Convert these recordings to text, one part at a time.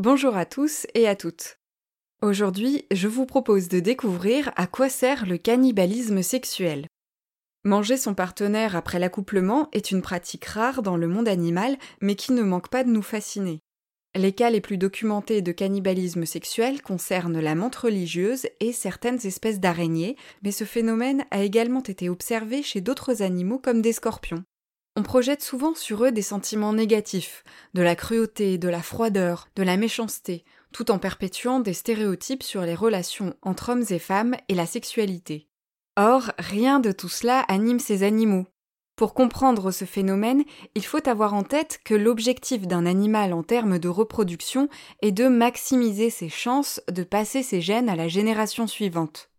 Bonjour à tous et à toutes. Aujourd'hui, je vous propose de découvrir à quoi sert le cannibalisme sexuel. Manger son partenaire après l'accouplement est une pratique rare dans le monde animal, mais qui ne manque pas de nous fasciner. Les cas les plus documentés de cannibalisme sexuel concernent la menthe religieuse et certaines espèces d'araignées, mais ce phénomène a également été observé chez d'autres animaux comme des scorpions. On projette souvent sur eux des sentiments négatifs, de la cruauté, de la froideur, de la méchanceté, tout en perpétuant des stéréotypes sur les relations entre hommes et femmes et la sexualité. Or, rien de tout cela anime ces animaux. Pour comprendre ce phénomène, il faut avoir en tête que l'objectif d'un animal en termes de reproduction est de maximiser ses chances de passer ses gènes à la génération suivante.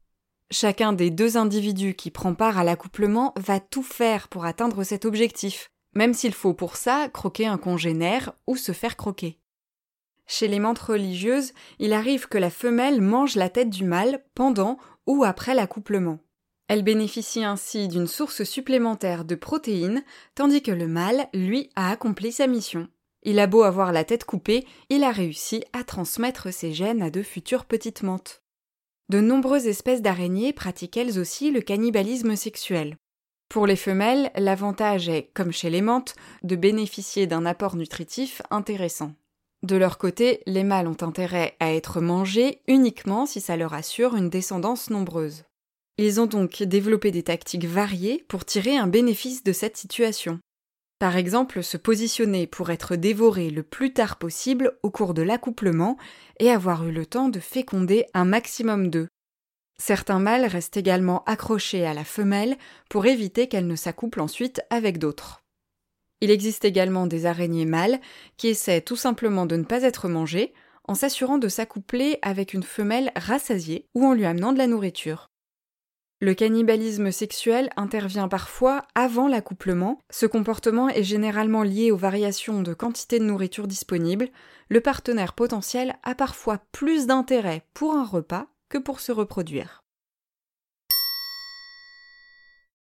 Chacun des deux individus qui prend part à l'accouplement va tout faire pour atteindre cet objectif, même s'il faut pour ça croquer un congénère ou se faire croquer. Chez les menthes religieuses, il arrive que la femelle mange la tête du mâle pendant ou après l'accouplement. Elle bénéficie ainsi d'une source supplémentaire de protéines, tandis que le mâle, lui, a accompli sa mission. Il a beau avoir la tête coupée, il a réussi à transmettre ses gènes à de futures petites menthes. De nombreuses espèces d'araignées pratiquent elles aussi le cannibalisme sexuel. Pour les femelles, l'avantage est, comme chez les menthes, de bénéficier d'un apport nutritif intéressant. De leur côté, les mâles ont intérêt à être mangés uniquement si ça leur assure une descendance nombreuse. Ils ont donc développé des tactiques variées pour tirer un bénéfice de cette situation. Par exemple, se positionner pour être dévoré le plus tard possible au cours de l'accouplement et avoir eu le temps de féconder un maximum d'œufs. Certains mâles restent également accrochés à la femelle pour éviter qu'elle ne s'accouple ensuite avec d'autres. Il existe également des araignées mâles qui essaient tout simplement de ne pas être mangées en s'assurant de s'accoupler avec une femelle rassasiée ou en lui amenant de la nourriture. Le cannibalisme sexuel intervient parfois avant l'accouplement. Ce comportement est généralement lié aux variations de quantité de nourriture disponible. Le partenaire potentiel a parfois plus d'intérêt pour un repas que pour se reproduire.